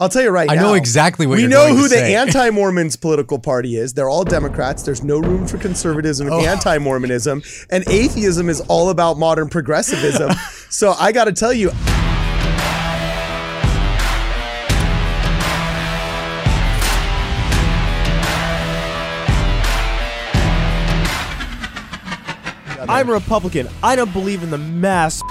I'll tell you right now. I now. know exactly what we you're saying. We know going who to the say. anti-Mormons political party is. They're all Democrats. There's no room for conservatism and Oh. anti-Mormonism, and atheism is all about modern progressivism. so I got to tell you, I'm a Republican. I don't believe in the mass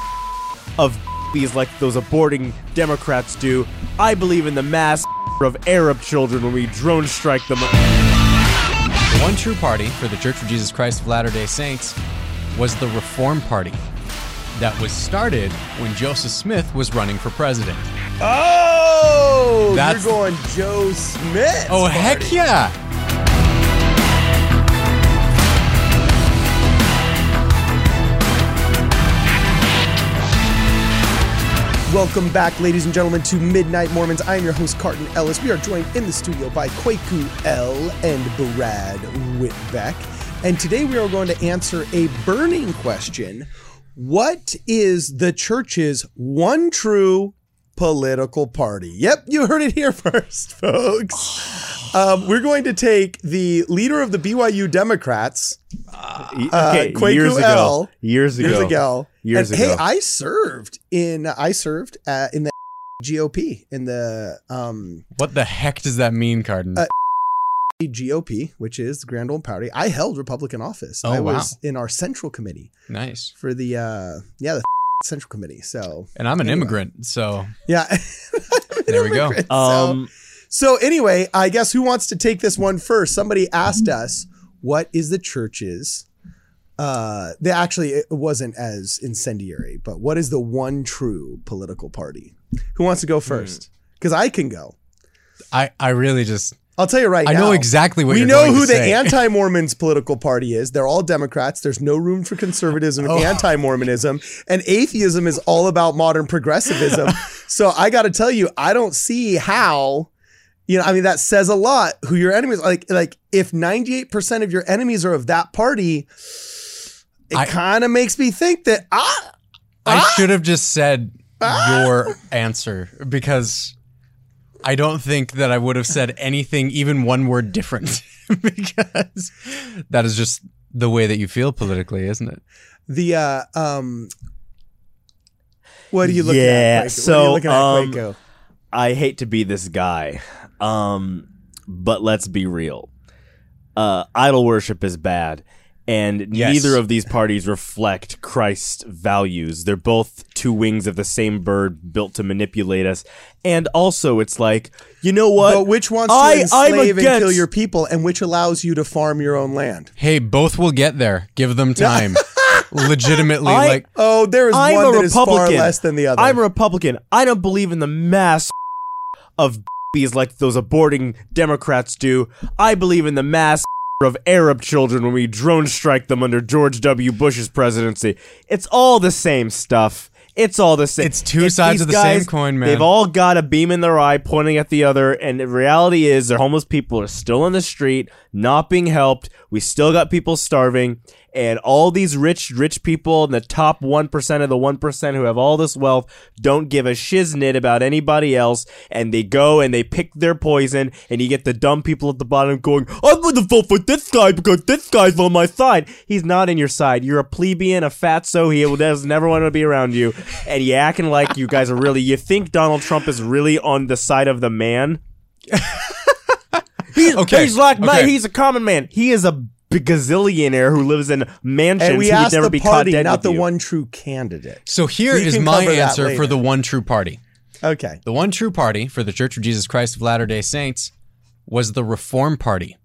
of these like those aborting Democrats do. I believe in the mass of Arab children when we drone strike them. The one true party for the Church of Jesus Christ of Latter day Saints was the Reform Party that was started when Joseph Smith was running for president. oh, That's- you're going Joe Smith. Oh, heck yeah! Welcome back, ladies and gentlemen, to Midnight Mormons. I am your host, Cardon Ellis. We are joined in the studio by Kwaku El and Brad Witbeck. And today we are going to answer a burning question What is the church's one true political party? Yep, you heard it here first, folks. Um, we're going to take the leader of the BYU Democrats, okay, Kwaku years ago. L. Years ago. years ago. Years and, ago. Hey, I served in I served uh, in the GOP in the um What the heck does that mean, Cardon? Uh, GOP, which is the Grand Old Party. I held Republican office. Oh, I wow. was in our central committee nice. for the uh yeah the central committee. So And I'm an Anyway. immigrant, so yeah, There we go. So- Um, So anyway, I guess who wants to take this one first? Somebody asked us, "What is the church's?" Uh, they actually it wasn't as incendiary, but what is the one true political party? Who wants to go first? Because I can go. I, I really just I'll tell you right I now. know exactly what we you're know going who to the say. anti-Mormons political party is. They're all Democrats. There's no room for conservatism and Oh. anti-Mormonism, and atheism is all about modern progressivism. so I got to tell you, I don't see how. You know, I mean, that says a lot. Who your enemies like? Like, if 98% of your enemies are of that party, it kind of makes me think that ah, I Ah! should have just said your answer because I don't think that I would have said anything, even one word different, because that is just the way that you feel politically, isn't it? the uh, um, what are you looking Yeah, at? Kwaku? what are you so, looking um, Kwaku? I hate to be this guy, um, but let's be real. Uh, idol worship is bad, and Yes. neither of these parties reflect Christ's values. They're both two wings of the same bird built to manipulate us. And also, it's like, you know what? But which wants to I- I'm enslave and kill your people, and which allows you to farm your own land? Hey, both will get there. Give them time. Legitimately, I- like Oh, there is I'm one a that is far less than the other. I'm a Republican. I don't believe in the mass of bees like those aborting Democrats do. I believe in the mass of Arab children when we drone strike them under George W. Bush's presidency. It's all the same stuff. It's all the same. It's two sides of the same coin, man. They've all got a beam in their eye pointing at the other, and the reality is, their homeless people are still in the street, not being helped. We still got people starving, and all these rich, rich people in the top 1% of the 1% who have all this wealth don't give a shiznit about anybody else, and they go and they pick their poison, and you get the dumb people at the bottom going, I'm going to vote for this guy because this guy's on my side. He's not in your side. You're a plebeian, a fatso. He does never want to be around you, and you acting like you guys are really, you think Donald Trump is really on the side of the man? he's, Okay, he's like, okay. he's a common man. He is a gazillionaire who lives in mansions and we who would never the be caught party, dead not with the you. one true candidate. so. Here We is my answer for the one true party. Okay. The one true party for the Church of Jesus Christ of Latter day Saints was the Reform Party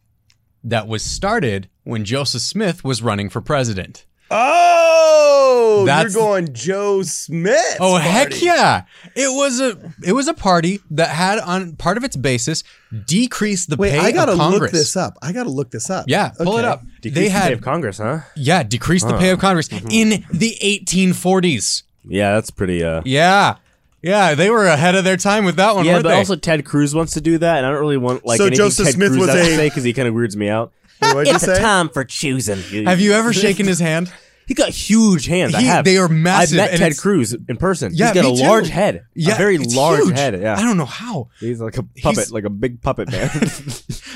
that was started when Joseph Smith was running for president. Oh, That's- you're going Joe Smith. Oh heck yeah! It was a it was a party that had on part of its basis decreased the Wait, pay I gotta of look Congress. this up. I gotta look this up. Yeah, pull it up. Decrease they the had pay of Congress, huh? yeah decreased the pay of Congress Mm-hmm. in the 1840s. Yeah, that's pretty. uh Yeah, yeah, they were ahead of their time with that one. Yeah, but they? also Ted Cruz wants to do that, and I don't really want like So anything Joseph Ted Smith Cruz was a- say because he kind of weirds me out. Wait, what'd you it's say? a time for choosing. have you ever shaken his hand? He got huge hands. I have. they are massive, I met and Ted Cruz in person. Yeah, He's got me a too. large head. Yeah, a very it's large huge. head. Yeah, I don't know how, he's like a puppet, He's- like a big puppet man.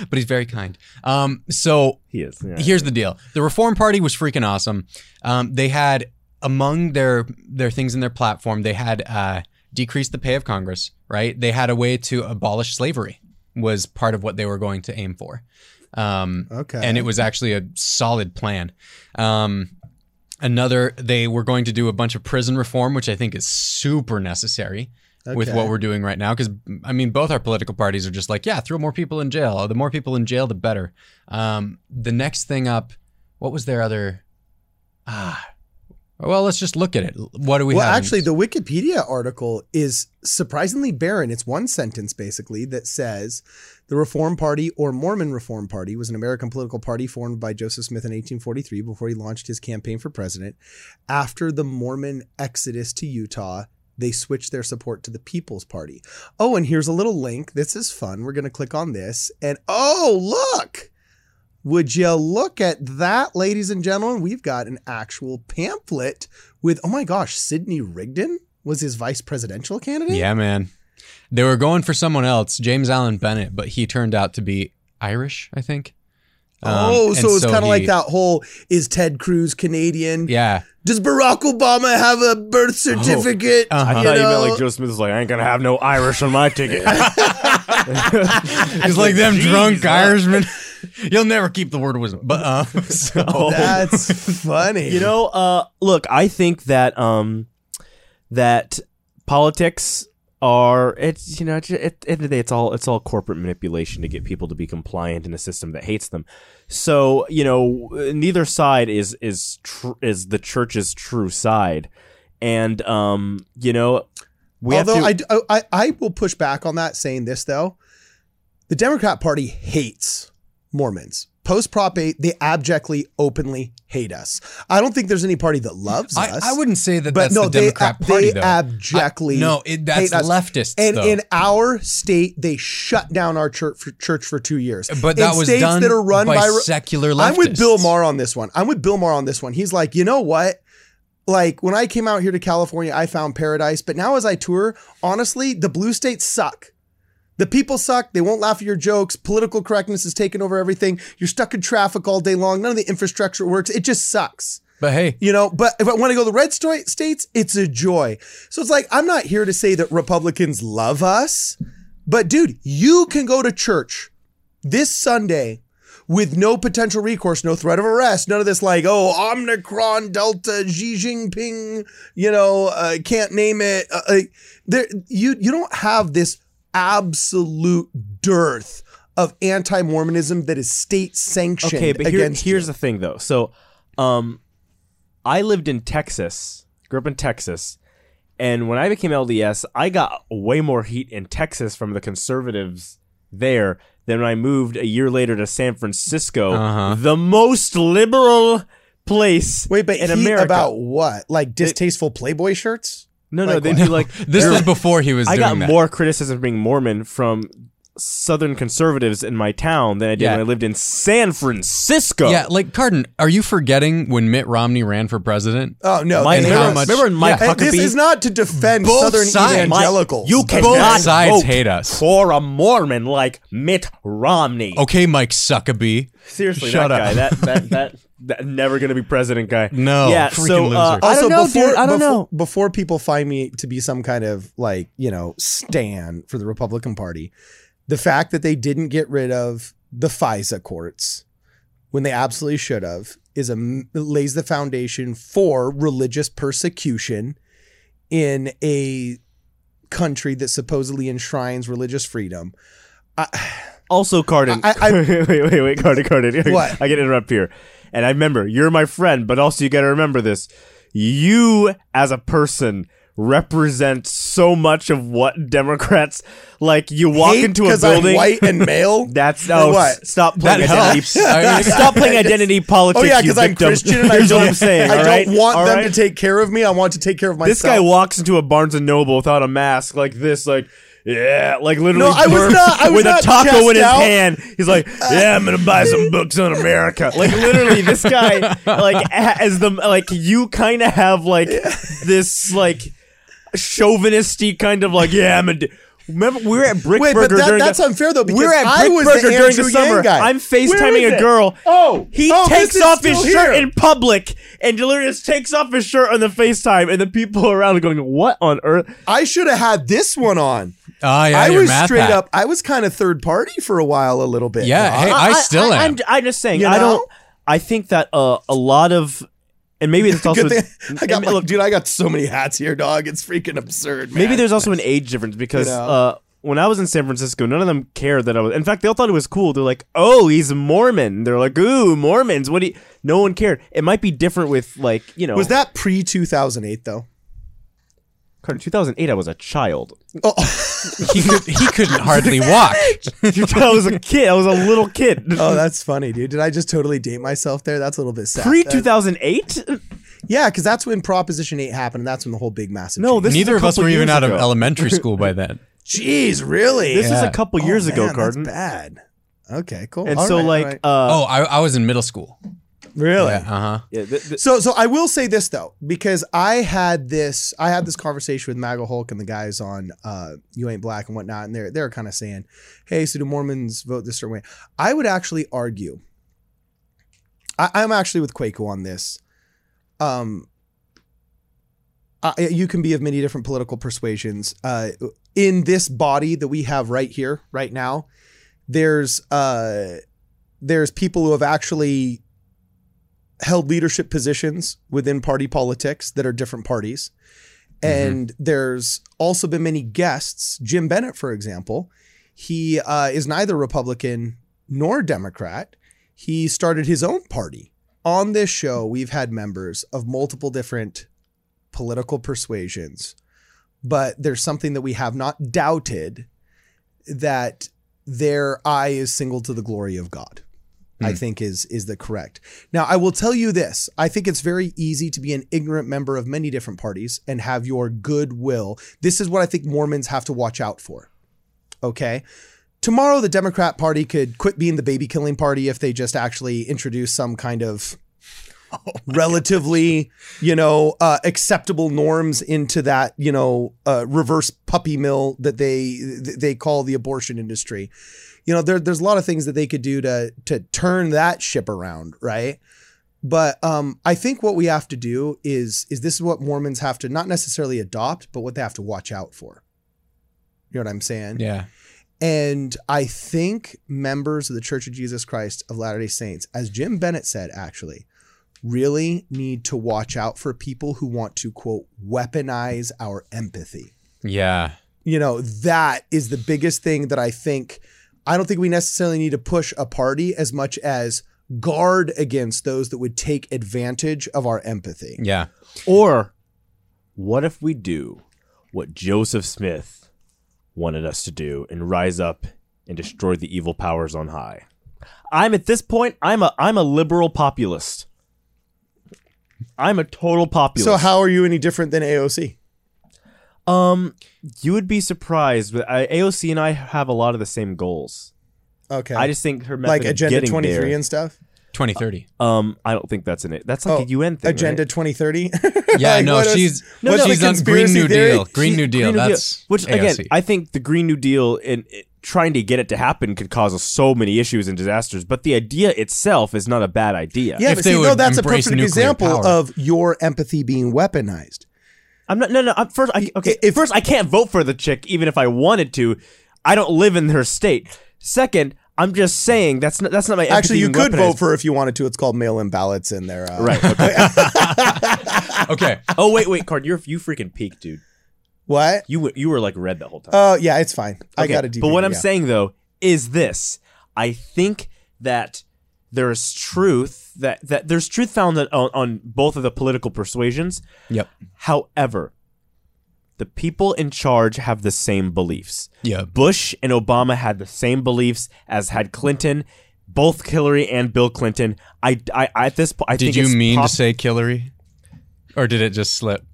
but he's very kind. Um, so he is. Yeah. here's the deal: the Reform Party was freaking awesome. Um, they had among their their things in their platform, they had uh, decreased the pay of Congress. Right? They had a way to abolish slavery. Was part of what they were going to aim for. Um, Okay. and it was actually a solid plan. Um, another, they were going to do a bunch of prison reform, which I think is super necessary with what we're doing right now. Because I mean, both our political parties are just like, yeah, throw more people in jail. The more people in jail, the better. Um, the next thing up, what was their other? Ah, well, let's just look at it. What do we well, have? in- actually, the Wikipedia article is surprisingly barren. It's one sentence basically that says the Reform Party or Mormon Reform Party was an American political party formed by Joseph Smith in 1843 before he launched his campaign for president. After the Mormon exodus to Utah, they switched their support to the People's Party. Oh, and here's a little link. This is fun. We're going to click on this. And oh, look. Would you look at that, ladies and gentlemen? We've got an actual pamphlet with, oh my gosh, Sidney Rigdon was his vice presidential candidate? yeah, man, they were going for someone else, James Allen Bennett, but he turned out to be Irish, I think. Um, Oh, so it's kind of like that whole is Ted Cruz Canadian? Yeah, Does Barack Obama have a birth certificate? uh-huh. I You thought you meant like Joe Smith was like, I ain't gonna have no Irish on my ticket. It's like them Jeez, drunk? Irishmen. You'll never keep the word wisdom. But uh, so, That's funny. You know, uh, look, I think that um, that politics are it's you know at the end of the day it's all it's all corporate manipulation to get people to be compliant in a system that hates them. So you know, neither side is is tr- is the church's true side, and um, you know, we Although have to. I, I, I will push back on that, saying this though, the Democrat Party hates Mormons. Post Prop 8, they abjectly, openly hate us. I don't think there's any party that loves I, us. I wouldn't say that but that's no, the they, Democrat they Party, though. abjectly. I- no, it, that's hate us. leftists, And though. in our state, they shut down our church for, church for two years. but in that was states done that are run by, by, secular leftists. I'm with Bill Maher on this one. I'm with Bill Maher on this one. He's like, you know what? Like when I came out here to California, I found paradise. But now as I tour, honestly, the blue states suck. The people suck. They won't laugh at your jokes. Political correctness has taken over everything. You're stuck in traffic all day long. None of the infrastructure works. It just sucks. But hey, You know, but if I want to go to the red states, it's a joy. So it's like, I'm not here to say that Republicans love us, but dude, you can go to church this Sunday with no potential recourse, no threat of arrest, none of this like, oh, Omicron, Delta, Xi Jinping, you know, uh, can't name it. Uh, uh, there, you, you don't have this absolute dearth of anti-Mormonism that is state sanctioned Okay, but here, here's you. the thing though. So, um, I lived in Texas, grew up in Texas, and when I became LDS, I got way more heat in Texas from the conservatives there than when I moved a year later to San Francisco, Uh-huh. the most liberal place Wait, but in America. about what? Like distasteful Playboy shirts? No, no, they do like this was before he was I doing got that. more criticism of being Mormon from Southern conservatives in my town than I did Yeah. when I lived in San Francisco. Yeah, like Cardon, are you forgetting when Mitt Romney ran for president? Oh no! Mike, and how remember, much- remember Mike yeah. and this is not to defend Both Southern sides. evangelicals. you but- cannot Both sides vote hate us. for a Mormon like Mitt Romney. Okay, Mike Suckabee. Seriously, Shut that up. guy, that that that, that never gonna be president guy. No, yeah. freaking So uh, loser. I don't know, before, dude. I don't before, know. Before people find me to be some kind of like you know stan for the Republican Party, the fact that they didn't get rid of the FISA courts when they absolutely should have is a lays the foundation for religious persecution in a country that supposedly enshrines religious freedom. Also, Cardon. I- I- wait, wait, wait, Cardon, Cardon. What? I get interrupt here. And I remember, you're my friend, but also you got to remember this. You, as a person, represent so much of what Democrats like. You walk Hate into a 'cause I'm building. white and male. That's oh, what? s- stop playing That identity. I mean, stop playing identity politics. Oh yeah, because I'm victim. Christian and I Here's don't, what I'm saying. I all don't right? want All them right? to take care of me. I want to take care of myself. This guy walks into a Barnes and Noble without a mask like this, like, yeah, like literally. No, I was not- I was with not a taco in his out. hand. He's like, uh, yeah, I'm gonna buy some books on America. Like literally, this guy, like, as the like, you kind of have like this like chauvinisty kind of like, yeah, I'm a. D-. Remember, we were at Brick Wait, but Burger that- during that's the, unfair, though, we because were at I Brick was the Burger during Andrew the summer. guy. I'm Where FaceTiming a girl. Oh, he oh, takes off his still shirt in public and literally just takes off his shirt on the FaceTime, and the people around are going, "What on earth?" I should have had this one on. Oh yeah, I was straight hat. up. I was kind of third party for a while, a little bit. Yeah, Doc. hey, I still am. I'm, I'm just saying. You I don't. I think that uh, a lot of, and maybe it's also. Thing I got my, look, dude. I got so many hats here, dog. It's freaking absurd. Man. maybe there's also an age difference because You know? uh, when I was in San Francisco, none of them cared that I was. In fact, they all thought it was cool. They're like, "Oh, he's a Mormon." They're like, "Ooh, Mormons." What do you? No one cared. It might be different with like you know. was that pre two thousand eight though. In 2008? I was a child. Oh, he could he couldn't hardly walk. I was a kid. I was a little kid. oh, that's funny, dude. Did I just totally date myself there? That's a little bit sad. Pre 2008? yeah, because that's when Proposition Eight happened, and that's when the whole big massive. No, this Neither of us were even years out of elementary school by then. Jeez, really? This is a couple Oh, years ago, man, Cardon. That's bad. Okay, cool. And All so, right, like, right. uh, Oh, I, I was in middle school. Really? Yeah, uh huh. yeah, th- th- So, so I will say this though, because I had this, I had this conversation with Maga Hulk and the guys on uh, "You Ain't Black" and whatnot, and they're they're kind of saying, "Hey, so do Mormons vote this certain way?" I would actually argue. I, I'm actually with Kwaku on this. Um, I, you can be of many different political persuasions. Uh, in this body that we have right here, right now, there's uh, there's people who have actually held leadership positions within party politics that are different parties. And there's also been many guests. Jim Bennett, for example, he uh, is neither Republican nor Democrat. He started his own party. On this show, we've had members of multiple different political persuasions, but there's something that we have not doubted that their eye is single to the glory of God. I think is is the correct. Now, I will tell you this. I think it's very easy to be an ignorant member of many different parties and have your goodwill. This is what I think Mormons have to watch out for. Okay? Tomorrow the Democrat Party could quit being the baby killing party if they just actually introduce some kind of relatively, you know, uh, acceptable norms into that, you know, uh, reverse puppy mill that they they call the abortion industry. You know, there, there's a lot of things that they could do to to turn that ship around, right? But um, I think what we have to do is is this is what Mormons have to not necessarily adopt, but what they have to watch out for. You know what I'm saying? Yeah. And I think members of the Church of Jesus Christ of Latter day Saints, as Jim Bennett said, actually, really need to watch out for people who want to, quote, weaponize our empathy. Yeah. You know, that is the biggest thing that I think. I don't think we necessarily need to push a party as much as guard against those that would take advantage of our empathy. Yeah. Or what if we do what Joseph Smith wanted us to do and rise up and destroy the evil powers on high? I'm at this point, I'm a I'm a liberal populist. I'm a total populist. So, how are you any different than AOC? Um you would be surprised, but I, AOC and I have a lot of the same goals. Okay. I just think her method like of Agenda getting 23 there, and stuff? 2030. um I don't think that's in it. That's like Oh, a UN thing. Agenda right? 2030? Yeah, Like, no, what is- she's No, no, she's on Green New theory? Deal. Green New Deal. Green New That's which again, I think the Green New Deal and it, trying to get it to happen could cause us so many issues and disasters. But the idea itself is not a bad idea. Yeah, If but they see, no, that's a perfect example power. of your empathy being weaponized. I'm not. No, no. I'm, first, I, okay. If- first, I can't vote for the chick, even if I wanted to. I don't live in her state. Second, I'm just saying that's not that's not my. Actually, you could being vote weaponized. for if you wanted to. It's called mail-in ballots in there. Uh, Right. Okay. okay. oh wait, wait, Card. You're you freaking peaked, dude. What? You were- you were like red the whole time. Oh, yeah, it's fine. I got a DVD. But what I'm yeah. saying though is this: I think that there is truth that that there's truth found on, on both of the political persuasions. Yep. However, the people in charge have the same beliefs. Yeah. Bush and Obama had the same beliefs as had Clinton, both Hillary and Bill Clinton. I, I, I at this point, I Did you mean pos- to say Hillary? Or did it just slip?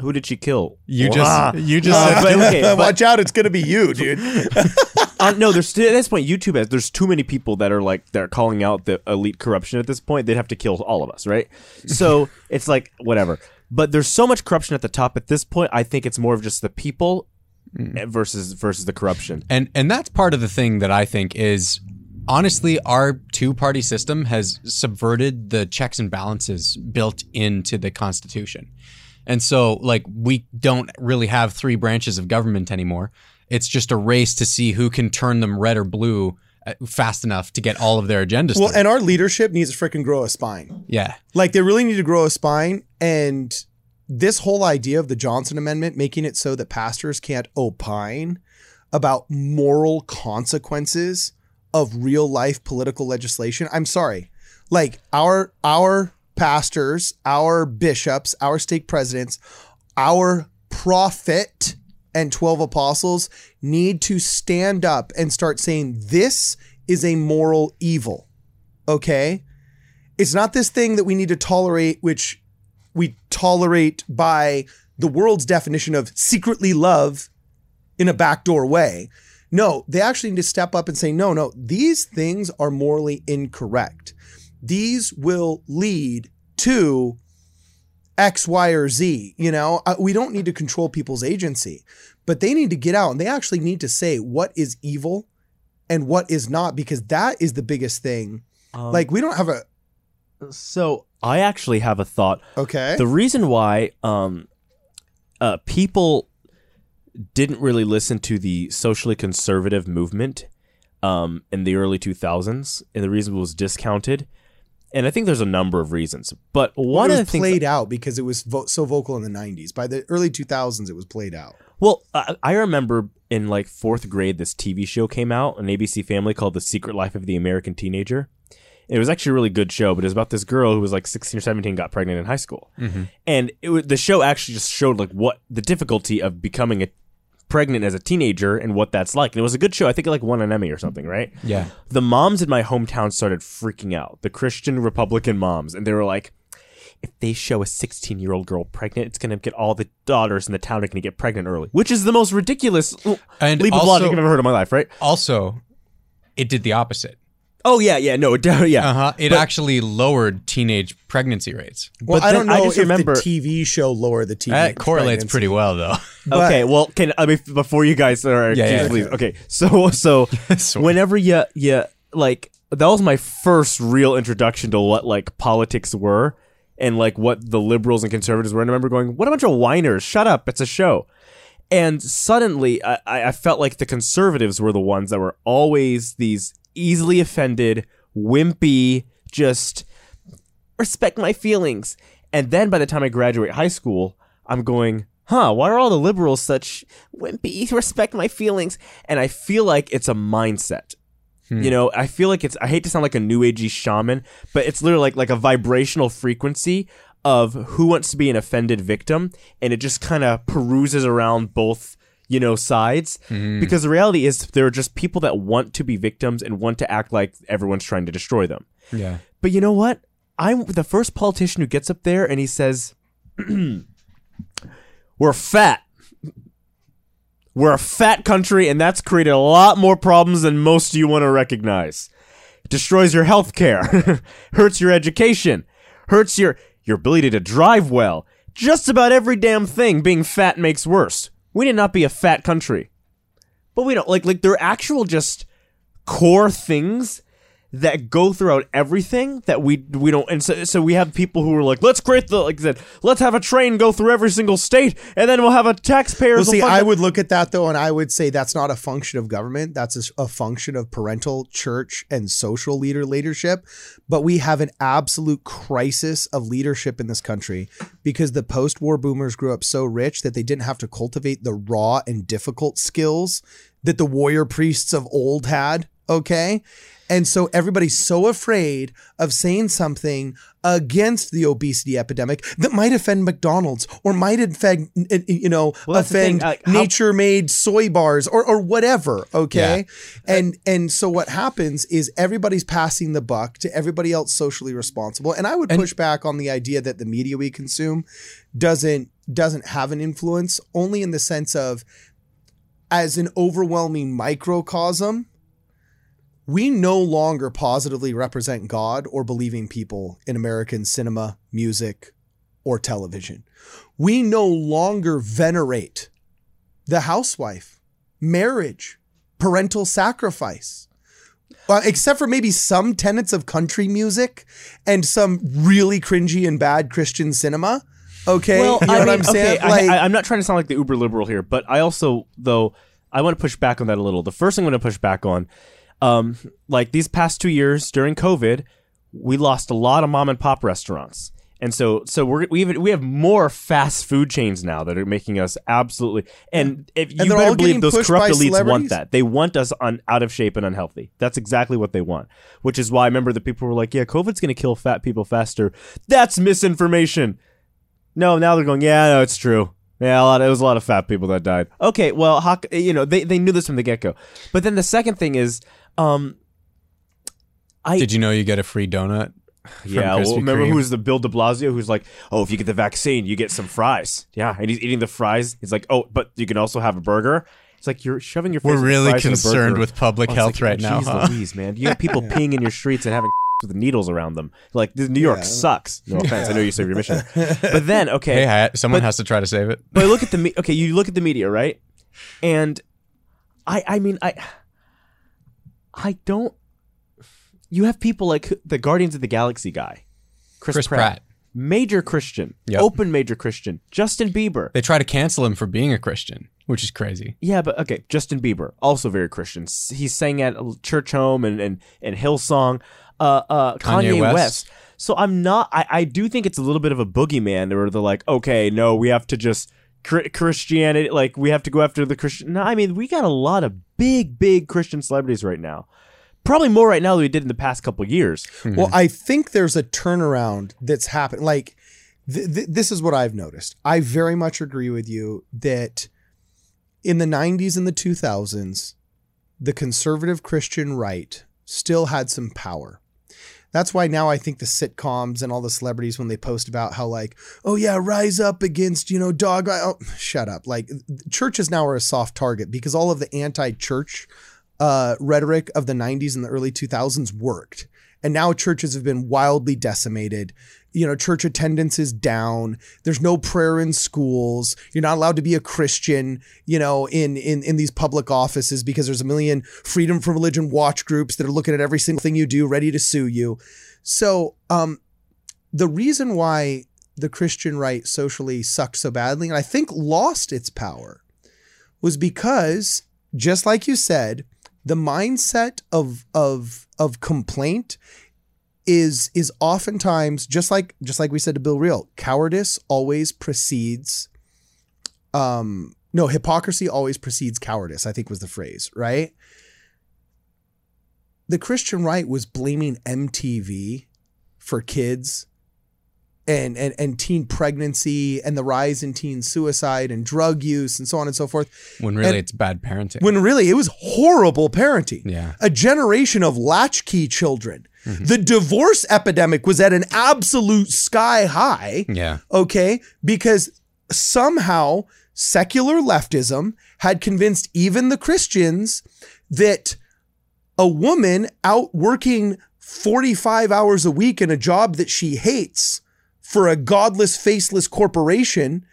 Who did she kill? You just you just Uh, said but- okay, but- Watch out, it's gonna be you, dude. uh, no, there's at this point YouTube has there's too many people that are like they're calling out the elite corruption at this point. They'd have to kill all of us, right? So it's like whatever. But there's so much corruption at the top at this point. I think it's more of just the people versus versus the corruption. and and that's part of the thing that I think is honestly our two party system has subverted the checks and balances built into the constitution. And so like we don't really have three branches of government anymore. It's just a race to see who can turn them red or blue uh, fast enough to get all of their agendas well, through. and our leadership needs to freaking grow a spine. yeah. Like they really need to grow a spine. And this whole idea of the Johnson Amendment making it so that pastors can't opine about moral consequences of real life political legislation. I'm sorry. Like our our pastors, our bishops, our stake presidents, our prophet and 12 apostles need to stand up and start saying this is a moral evil. Okay? It's not this thing that we need to tolerate, which we tolerate by the world's definition of secretly love in a backdoor way. No, they actually need to step up and say, no, no, these things are morally incorrect. These will lead to X, Y, or Z. You know, Uh, we don't need to control people's agency, but they need to get out and they actually need to say what is evil and what is not, because that is the biggest thing. Um, like, we don't have a, so, I actually have a thought. okay. The reason why um, uh, people didn't really listen to the socially conservative movement um, in the early 2000s, and the reason it was discounted, and I think there's a number of reasons, but one it of was the things. played out because it was vo- so vocal in the 90s. By the early 2000s, it was played out. Well, I, I remember in like fourth grade, this TV show came out an ABC Family called The Secret Life of the American Teenager. It was actually a really good show, but it was about this girl who was like 16 or 17, got pregnant in high school, mm-hmm. and it was, the show actually just showed like what the difficulty of becoming a pregnant as a teenager and what that's like. And it was a good show. I think it like won an Emmy or something, right? Yeah. the moms in my hometown started freaking out the christian republican moms and they were like if they show a 16 year old girl pregnant it's going to get all the daughters in the town are going to get pregnant early which is the most ridiculous And leap of also- logic i've ever heard in my life right Also, it did the opposite. Oh yeah yeah no it, yeah Uh-huh. It actually lowered teenage pregnancy rates. Well, But I don't I know just if remember- the TV show lowered the TV. That correlates pregnancy. pretty well, though. but- okay well can i mean before you guys are Yeah, yeah, please, okay so so whenever you you like that was my first real introduction to what like politics were and like what the liberals and conservatives were and i remember going what a bunch of whiners shut up it's a show and suddenly I, I I felt like the conservatives were the ones that were always these easily offended wimpy just respect my feelings. And then by the time i graduate high school i'm going huh why are all the liberals such wimpy respect my feelings? And i feel like it's a mindset. Hmm. You know i feel like it's i hate to sound like a new agey shaman but it's literally like like a vibrational frequency of who wants to be an offended victim. And it just kind of peruses around both you know sides mm-hmm. because the reality is there are just people that want to be victims and want to act like everyone's trying to destroy them Yeah. but you know what? I'm the first politician who gets up there and he says, We're fat. We're a fat country, and that's created a lot more problems than most of you want to recognize. It destroys your health care, hurts your education, hurts your, your ability to drive well. Just about every damn thing being fat makes worse. We did not be a fat country. But we don't like like they're actual just core things that go throughout everything that we we don't and so, so we have people who are like let's create the like said let's have a train go through every single state and then we'll have a taxpayer Well, see, I would look at that though, and I would say that's not a function of government. That's a function of parental, church, and social leader leadership. But we have an absolute crisis of leadership in this country because the post-war boomers grew up so rich that they didn't have to cultivate the raw and difficult skills that the warrior priests of old had. Okay. And so everybody's so afraid of saying something against the obesity epidemic that might offend McDonald's or might offend, you know, Well, that's the thing, offend uh, how- nature made soy bars or, or whatever. Okay. And, and so what happens is everybody's passing the buck to everybody else socially responsible. And I would push back on the idea that the media we consume doesn't, doesn't have an influence only in the sense of as an overwhelming microcosm, we no longer positively represent God or believing people in American cinema, music, or television. We no longer venerate the housewife, marriage, parental sacrifice. Uh, except for maybe some tenets of country music and some really cringy and bad Christian cinema. Okay. Well, you know I what mean, I'm saying? okay, like, I, I'm not trying to sound like the uber liberal here, but I also, though, I want to push back on that a little. The first thing I'm going to push back on, um, like these past two years during COVID, we lost a lot of mom and pop restaurants. And so, so we're, we have, we have more fast food chains now that are making us absolutely. And if you better believe those corrupt elites want that. They want us on out of shape and unhealthy. That's exactly what they want. Which is why I remember the people were like, "Yeah, COVID's going to kill fat people faster." That's misinformation. No, now they're going, yeah, no, it's true. Yeah, a lot. It was a lot of fat people that died. Okay, well, how, you know, they they knew this from the get go. But then the second thing is, um, I Did you know you get a free donut? from yeah, well, Krispy remember Kreme? who's the Bill De Blasio who's like, oh, if you get the vaccine, you get some fries. Yeah, and he's eating the fries. He's like, oh, but you can also have a burger. It's like you're shoving your. Face We're really fries concerned with public Oh, health like, right oh, now. Jeez huh? Louise, man, you have people peeing in your streets and having with needles around them. Like New York Yeah. sucks. No offense, I know you serve your mission, but then okay, Hey, I, someone But- has to try to save it. but look at the me- okay. You look at the media, right? And I, I mean, I, I don't. You have people like the Guardians of the Galaxy guy, Chris, Chris Pratt, Pratt. major Christian, Yep. open major Christian, Justin Bieber. They try to cancel him for being a Christian, which is crazy. Yeah, but okay, Justin Bieber, also very Christian. He sang at a church home and and, and Hillsong. Uh, uh, Kanye, Kanye West. West. So I'm not. I, I do think it's a little bit of a boogeyman where they're like, okay, no, we have to just Christianity, like we have to go after the Christian. No, I mean we got a lot of big, big Christian celebrities right now. Probably more right now than we did in the past couple years. Hmm. Well, I think there's a turnaround that's happened. Like, th- th- this is what I've noticed. I very much agree with you that in the 90s and the 2000s, the conservative Christian right still had some power. That's why now I think the sitcoms and all the celebrities, when they post about how, like, oh, yeah, rise up against, you know, dog. Oh, shut up. Like, churches now are a soft target because all of the anti church uh, rhetoric of the 90s and the early 2000s worked. And now churches have been wildly decimated. You know, church attendance is down. There's no prayer in schools. You're not allowed to be a Christian, you know, in in in these public offices because there's a million freedom from religion watch groups that are looking at every single thing you do, ready to sue you. So, um, the reason why the Christian right socially sucked so badly, and I think lost its power, was because, just like you said, the mindset of of of complaint is is oftentimes just like just like we said to Bill Reel, cowardice always precedes um no, hypocrisy always precedes cowardice, I think was the phrase, right? The Christian right was blaming MTV for kids and, and and teen pregnancy and the rise in teen suicide and drug use and so on and so forth. When really And- it's bad parenting. When really it was horrible parenting. yeah. A generation of latchkey children. Mm-hmm. The divorce epidemic was at an absolute sky high Yeah. okay? Because somehow secular leftism had convinced even the Christians that a woman out working 45 hours a week in a job that she hates for a godless, faceless corporation,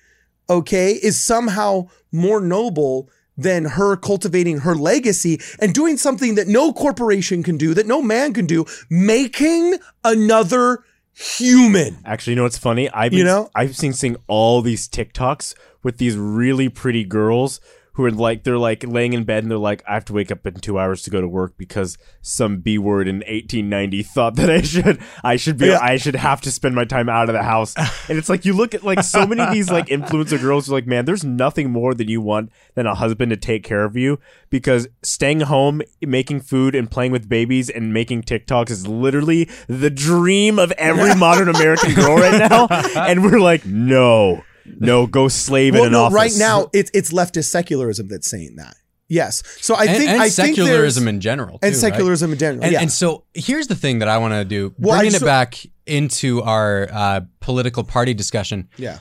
okay, is somehow more noble than her cultivating her legacy and doing something that no corporation can do, that no man can do, making another human. Actually, you know what's funny? I've been, You know? I've seen seeing all these TikToks with these really pretty girls who are like they're like laying in bed and they're like I have to wake up in 2 hours to go to work because some B word in 1890 thought that I should I should be Yeah. I should have to spend my time out of the house. And it's like you look at like so many of these like influencer girls are like man there's nothing more than you want than a husband to take care of you because staying home making food and playing with babies and making TikToks is literally the dream of every modern American girl right now and we're like no no go slave well, in an no, office right now it's it's leftist secularism that's saying that. Yes. So I and, think and I think secularism there's- in general. and too, right? secularism in general. And, yeah. and so here's the thing that I want to do, Well, bringing just- it back into our uh, political party discussion. yeah.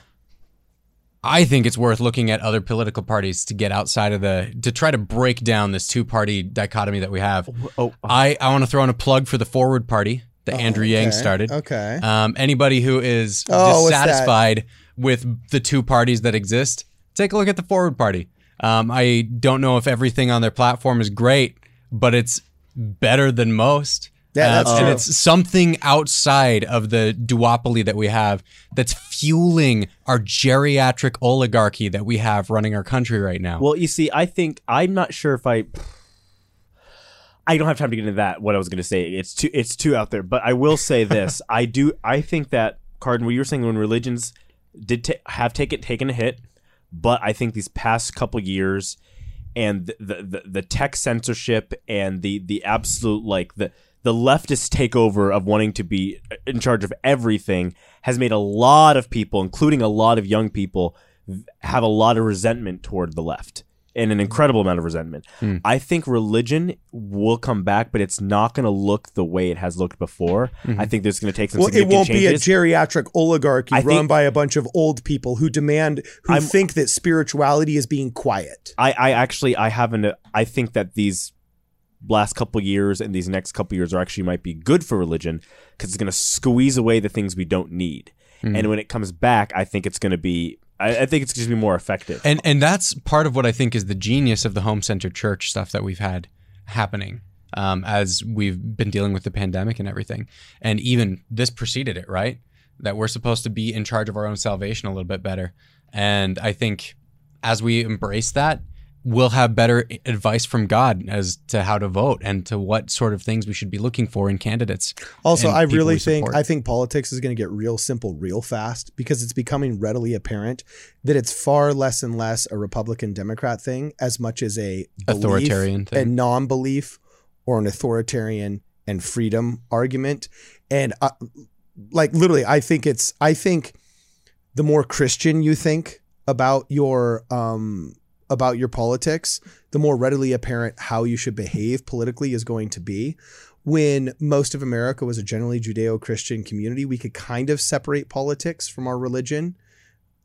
I think it's worth looking at other political parties to get outside of the to try to break down this two party dichotomy that we have. oh I, I want to throw in a plug for the Forward Party that Andrew Yang Oh, Okay, started. Okay. Um, anybody who is Oh, what's that? dissatisfied with the two parties that exist, take a look at the Forward Party. Um, I don't know if everything on their platform is great, but it's better than most. Yeah, that's and true. it's something outside of the duopoly that we have that's fueling our geriatric oligarchy that we have running our country right now. Well, you see, I think I'm not sure if I. I don't have time to get into that. What I was going to say, it's too, it's too out there. But I will say this: I do, I think that Cardon, what you were saying when religions did ta- have taken taken a hit, but I think these past couple years and the, the the the tech censorship and the the absolute like the the leftist takeover of wanting to be uh, in charge of everything has made a lot of people, including a lot of young people, have a lot of resentment toward the left and an incredible amount of resentment. Hmm. I think religion will come back, but it's not going to look the way it has looked before. Hmm. I think there's going to take some Well, it won't be a geriatric oligarchy I run think- by a bunch of old people who demand, who I'm- think that spirituality is being quiet. I, I actually I haven't I think that these last couple years and these next couple years are actually might be good for religion because it's going to squeeze away the things we don't need. Hmm. And when it comes back, I think it's going to be I, I think it's going to be more effective. And and that's part of what I think is the genius of the home center church stuff that we've had happening um, as we've been dealing with the pandemic and everything. And even this preceded it, right? That we're supposed to be in charge of our own salvation a little bit better. And I think as we embrace that, we'll have better advice from God as to how to vote and to what sort of things we should be looking for in candidates. Also, I really think. I think politics is going to get real simple real fast because it's becoming readily apparent that it's far less and less a Republican Democrat thing as much as a Authoritarian thing. and non-belief or an authoritarian and freedom argument. And uh, like literally, I think it's I think the more Christian you think about your um about your politics, the more readily apparent how you should behave politically is going to be. When most of America was a generally Judeo Christian community, we could kind of separate politics from our religion.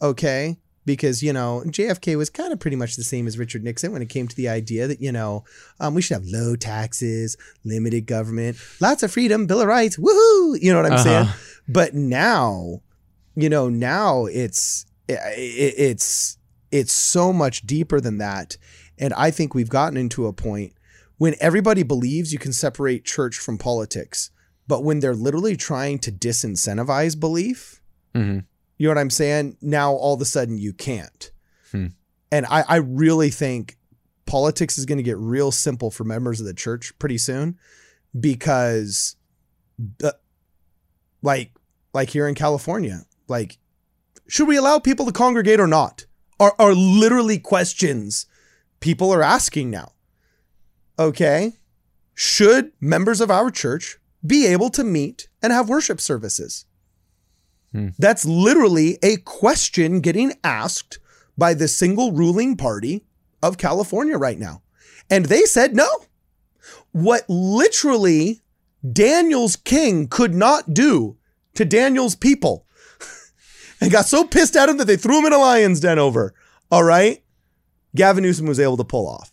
Okay. Because, you know, JFK was kind of pretty much the same as Richard Nixon when it came to the idea that, you know, um, we should have low taxes, limited government, lots of freedom, Bill of Rights, woohoo! You know what I'm saying? Uh-huh. But now, you know, now it's it, it's it's so much deeper than that, and I think we've gotten into a point when everybody believes you can separate church from politics, but when they're literally trying to disincentivize belief, Mhm. you know what I'm saying? Now all of a sudden you can't, Hmm. and I, I really think politics is going to get real simple for members of the church pretty soon because the, like like here in California, like should we allow people to congregate or not? Are are literally questions people are asking now. Okay? Should members of our church be able to meet and have worship services? Hmm. That's literally a question getting asked by the single ruling party of California right now. And they said no. What literally Daniel's king could not do to Daniel's people and got so pissed at him that they threw him in a lion's den over. All right. Gavin Newsom was able to pull off.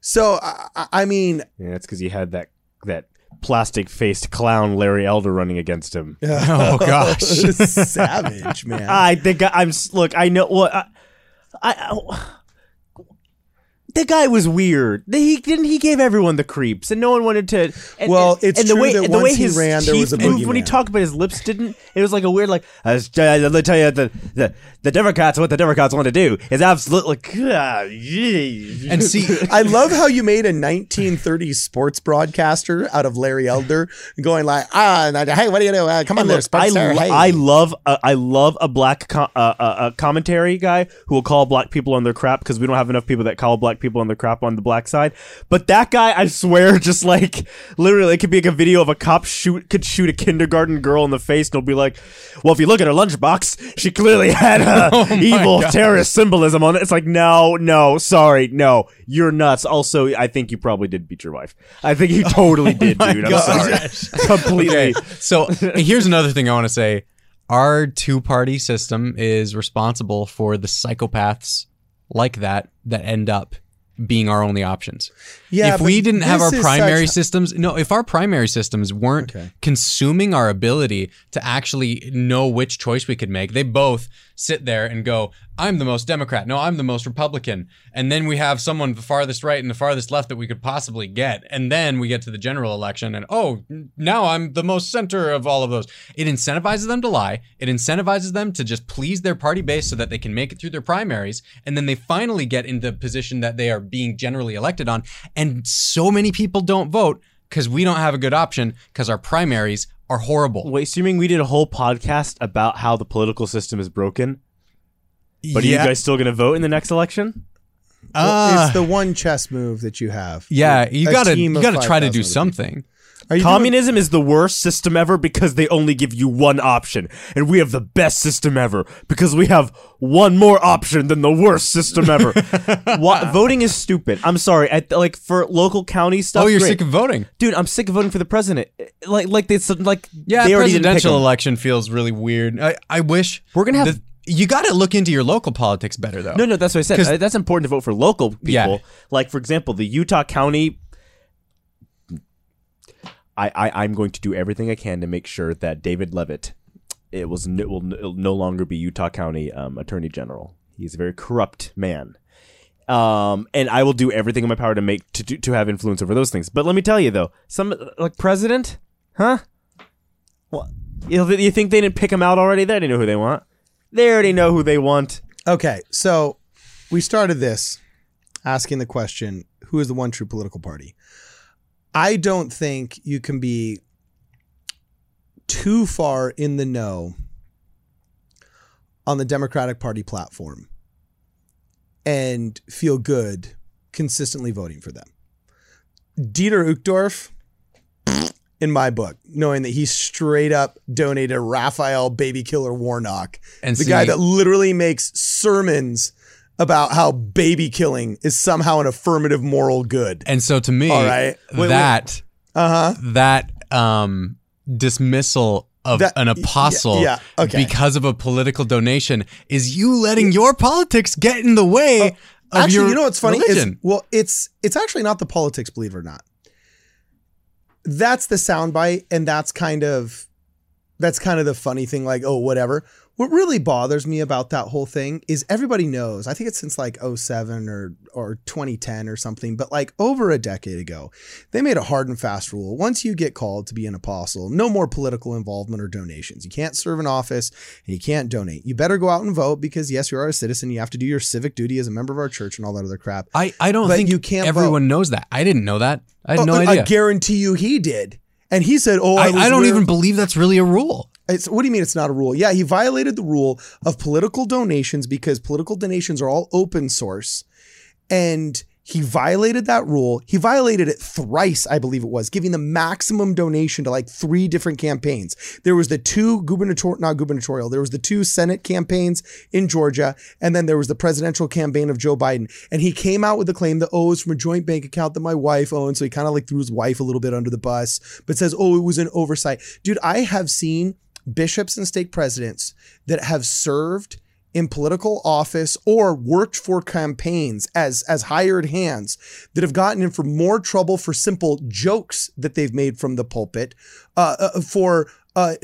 So, I, I- I mean, Yeah, that's because he had that that plastic faced clown Larry Elder running against him. Oh, gosh. savage, man. I think I, I'm look. I know. Well, I, I, I- the guy was weird. He didn't. He gave everyone the creeps, and no one wanted to. And, Well, and, it's and the true way, that the way once he his ran, there was a moved when he talked, but his lips didn't. It was like a weird, like. I was- uh, Let me tell you, the, the the Democrats. What the Democrats want to do is absolutely. And see, I love how you made a 1930s sports broadcaster out of Larry Elder, going like, ah, hey, what do you do? Uh, come on, there, Look, I, lo- hey. I love uh, I love a black co- uh, uh, uh, commentary guy who will call black people on their crap because we don't have enough people that call black people on the crap on the black side. But that guy, I swear, just like literally, it could be like a video of a cop shoot could shoot a kindergarten girl in the face, and he'll be like, "Well, if you look at her lunchbox, she clearly had uh, Oh evil terrorist symbolism on it." It's like, no, no, sorry, no, you're nuts. Also, I think you probably did beat your wife. I think you totally did, my dude. I'm sorry, completely. okay. So here's another thing I want to say. Our two party system is responsible for the psychopaths like that that end up being our only options. Yeah, if we didn't have our primary systems, no, if our primary systems weren't Okay. consuming our ability to actually know which choice we could make, they both sit there and go, I'm the most Democrat. No, I'm the most Republican. And then we have someone the farthest right and the farthest left that we could possibly get. And then we get to the general election and, oh, now I'm the most center of all of those. It incentivizes them to lie. It incentivizes them to just please their party base so that they can make it through their primaries. And then they finally get in the position that they are being generally elected on. And so many people don't vote because we don't have a good option because our primaries are horrible. Wait, assuming we did a whole podcast about how the political system is broken, but are you guys still going to vote in the next election? Well, Uh, it's the one chess move that you have. yeah, you A gotta team you of gotta try to 5,000 do other something. Are you doing- Communism is the worst system ever because they only give you one option, and we have the best system ever because we have one more option than the worst system ever. Wha- voting is stupid. I'm sorry. I, like for local county stuff. Oh, you're great. sick of voting. dude. I'm sick of voting for the president. Like, like it's like Yeah, they already didn't pick presidential him. election feels really weird. I, I wish We're gonna have- the- you got to look into your local politics better though. No, no, that's what I said. 'Cause- Uh, That's important to vote for local people. Yeah. Like, for example, the Utah County. I, I I'm going to do everything I can to make sure that David Leavitt, it was will n- no longer be Utah County um, Attorney General. He's a very corrupt man. Um, and I will do everything in my power to make to do, to have influence over those things. But let me tell you though, some like president, huh? Well, you, you think they didn't pick him out already? They already know who they want. They already know who they want. Okay, so we started this asking the question who is the one true political party? I don't think you can be too far in the know on the Democratic Party platform and feel good consistently voting for them. Dieter Uchtdorf, in my book, knowing that he straight up donated Raphael Baby Killer Warnock and the see, guy that literally makes sermons about how baby killing is somehow an affirmative moral good. and so to me, All right. Wait, that Uh huh. that um dismissal of That- an apostle yeah, yeah, okay. because of a political donation is you letting your politics get in the way of Uh, Actually, your you know what's funny? Is, religion. well, it's it's actually not the politics, believe it or not. That's the soundbite, and that's kind of that's kind of the funny thing. Like, oh, whatever. What really bothers me about that whole thing is everybody knows. I think it's since like 07 or or 2010 or something, but like over a decade ago, they made a hard and fast rule. Once you get called to be an apostle, no more political involvement or donations. You can't serve in office and you can't donate. You better go out and vote because yes, you are a citizen. You have to do your civic duty as a member of our church and all that other crap. I, I don't But think you can't everyone knows that. I didn't know that. I had oh, no Oh, I idea. guarantee you he did. And he said, "Oh, I, I, I don't aware- even believe that's really a rule. It's, what do you mean it's not a rule? Yeah, he violated the rule of political donations because political donations are all open source. And he violated that rule. He violated it thrice, I believe it was, giving the maximum donation to like three different campaigns. There was the two gubernatorial, not gubernatorial, there was the two Senate campaigns in Georgia, and then there was the presidential campaign of Joe Biden. And he came out with the claim that, oh, it's from a joint bank account that my wife owned. So he kind of like threw his wife a little bit under the bus, but says, oh, it was an oversight. Dude, I have seen bishops and stake presidents that have served in political office or worked for campaigns as as hired hands that have gotten in for more trouble for simple jokes that they've made from the pulpit uh, uh, for uh,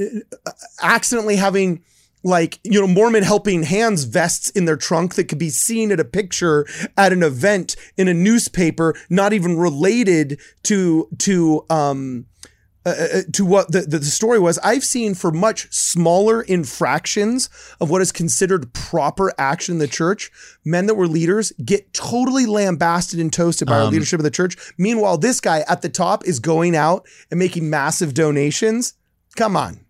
accidentally having like you know Mormon helping hands vests in their trunk that could be seen at a picture at an event in a newspaper, not even related to to um uh, uh, to what the, the, the story was. I've seen for much smaller infractions of what is considered proper action in the church, men that were leaders get totally lambasted and toasted by our Um, leadership of the church. Meanwhile, this guy at the top is going out and making massive donations. Come on.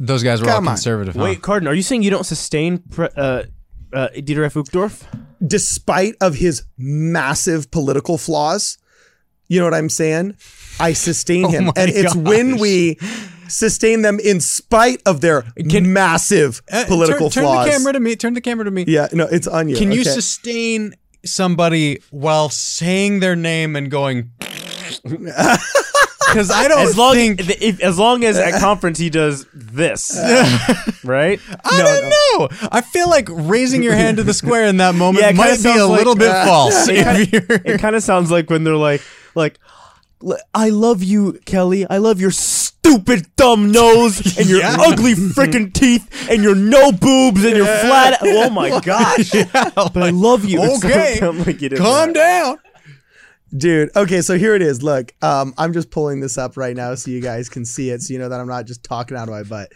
Those guys were Come all on. conservative. huh? Wait, Cardon, are you saying you don't sustain pre- uh, uh, Dieter F. Uchtdorf? despite of his massive political flaws. You know what I'm saying? I sustain him. my and it's when we sustain them in spite of their massive Uh, political turn, flaws. Turn the camera to me. Turn the camera to me. yeah, no, it's on you. Can you sustain somebody while saying their name and going? Because I don't As long think. if, as long as at conference he does this, right? I don't know. I feel like raising your hand to the square in that moment Yeah, it might be sounds a like- little bit false. It kinda- It kind of sounds like when they're like, like, "L- I love you, Kelly. I love your stupid dumb nose and your Yeah. ugly freaking teeth and your no boobs and your flat. Oh my gosh! but I love you. Okay. like is Calm down. Dude, okay, so here it is. Look, um, I'm just pulling this up right now so you guys can see it, so you know that I'm not just talking out of my butt.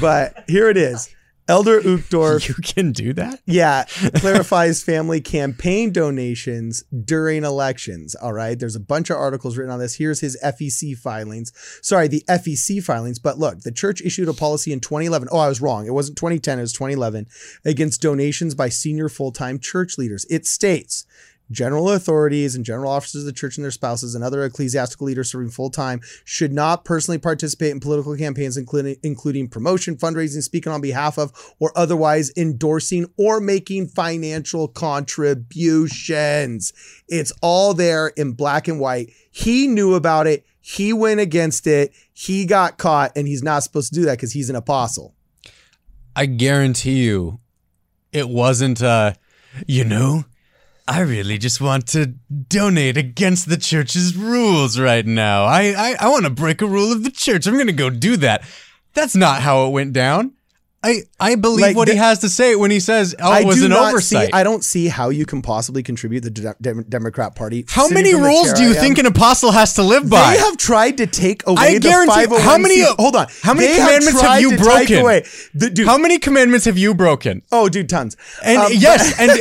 But here it is. Elder Uchtdorf You can do that. Yeah, clarifies family campaign donations during elections. All right, there's a bunch of articles written on this. Here's his FEC filings. Sorry, the FEC filings. But look, the church issued a policy in 2011. Oh, I was wrong. It wasn't 2010, it was 2011 against donations by senior full time church leaders. It states, General authorities and general officers of the church and their spouses and other ecclesiastical leaders serving full time should not personally participate in political campaigns, including including promotion, fundraising, speaking on behalf of, or otherwise endorsing or making financial contributions. It's all there in black and white. He knew about it. He went against it. He got caught, and he's not supposed to do that because he's an apostle. I guarantee you, it wasn't. Uh, you know, I really just want to donate against the church's rules right now. I I, I want to break a rule of the church. I'm gonna go do that. That's not how it went down. I I believe Like what the- he has to say when he says, "Oh, it was an oversight." See, I don't see how you can possibly contribute the De- Dem- Democrat Party. how many rules do you think an apostle has to live by? They have tried to take away I the guarantee- 501c. how many- Hold on. how many They commandments have tried you to broken? Away. The, dude, How many commandments have you broken? oh, dude, tons. And Um, yes, and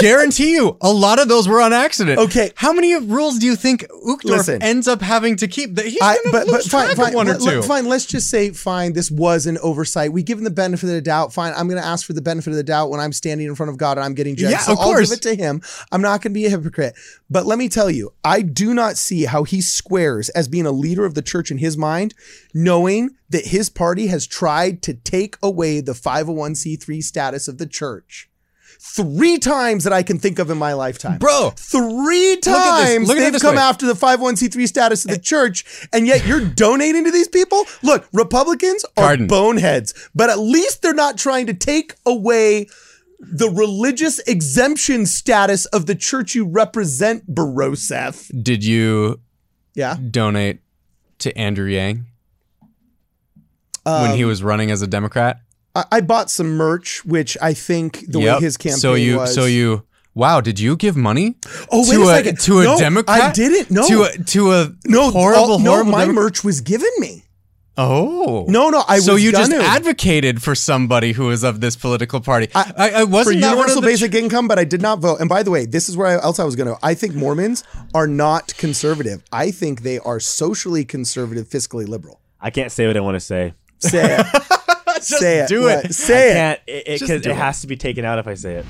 guarantee you, a lot of those were on accident. Okay. how many rules do you think Uchtdorf Listen. ends up having to keep? That he's but but lose fine, track fine, of one or let- let- two. fine. Let's just say fine. This was an oversight. We give him the benefit of the doubt. Fine. I'm going to ask for the benefit of the doubt when I'm standing in front of God and I'm getting judged. Yeah, so of I'll course. give it to him. I'm not going to be a hypocrite. But let me tell you, I do not see how he squares as being a leader of the church in his mind, knowing that his party has tried to take away the 501c3 status of the church. Three times that I can think of in my lifetime. Bro. Three at this- times look at it they've this come way. after the 501c3 status of the eh. church, and yet you're donating to these people? Look, Republicans are Pardon. boneheads, but at least they're not trying to take away the religious exemption status of the church you represent, Baroseth. Did you Yeah. donate to Andrew Yang when he um, was running as a Democrat? I, I bought some merch, which I think the Yep. way his campaign was So you, was. so you. Wow, did you give money Oh, wait to a a, second. to a No, Democrat? I didn't. No. to a to a no, horrible all- no, horrible my Demo- merch was given me. Oh No, no, I so was you just gonna. advocated for somebody who is of this political party. I, I, for wasn't that one of universal the basic income, but I did not vote. And by the way, this is where I, else I was going to. I think Mormons are not conservative. I think they are socially conservative, fiscally liberal. I can't say what I want to say. Say it. say it. do What? it. Say I it. can't. It, it, Just 'cause do it it. has to be taken out if I say it.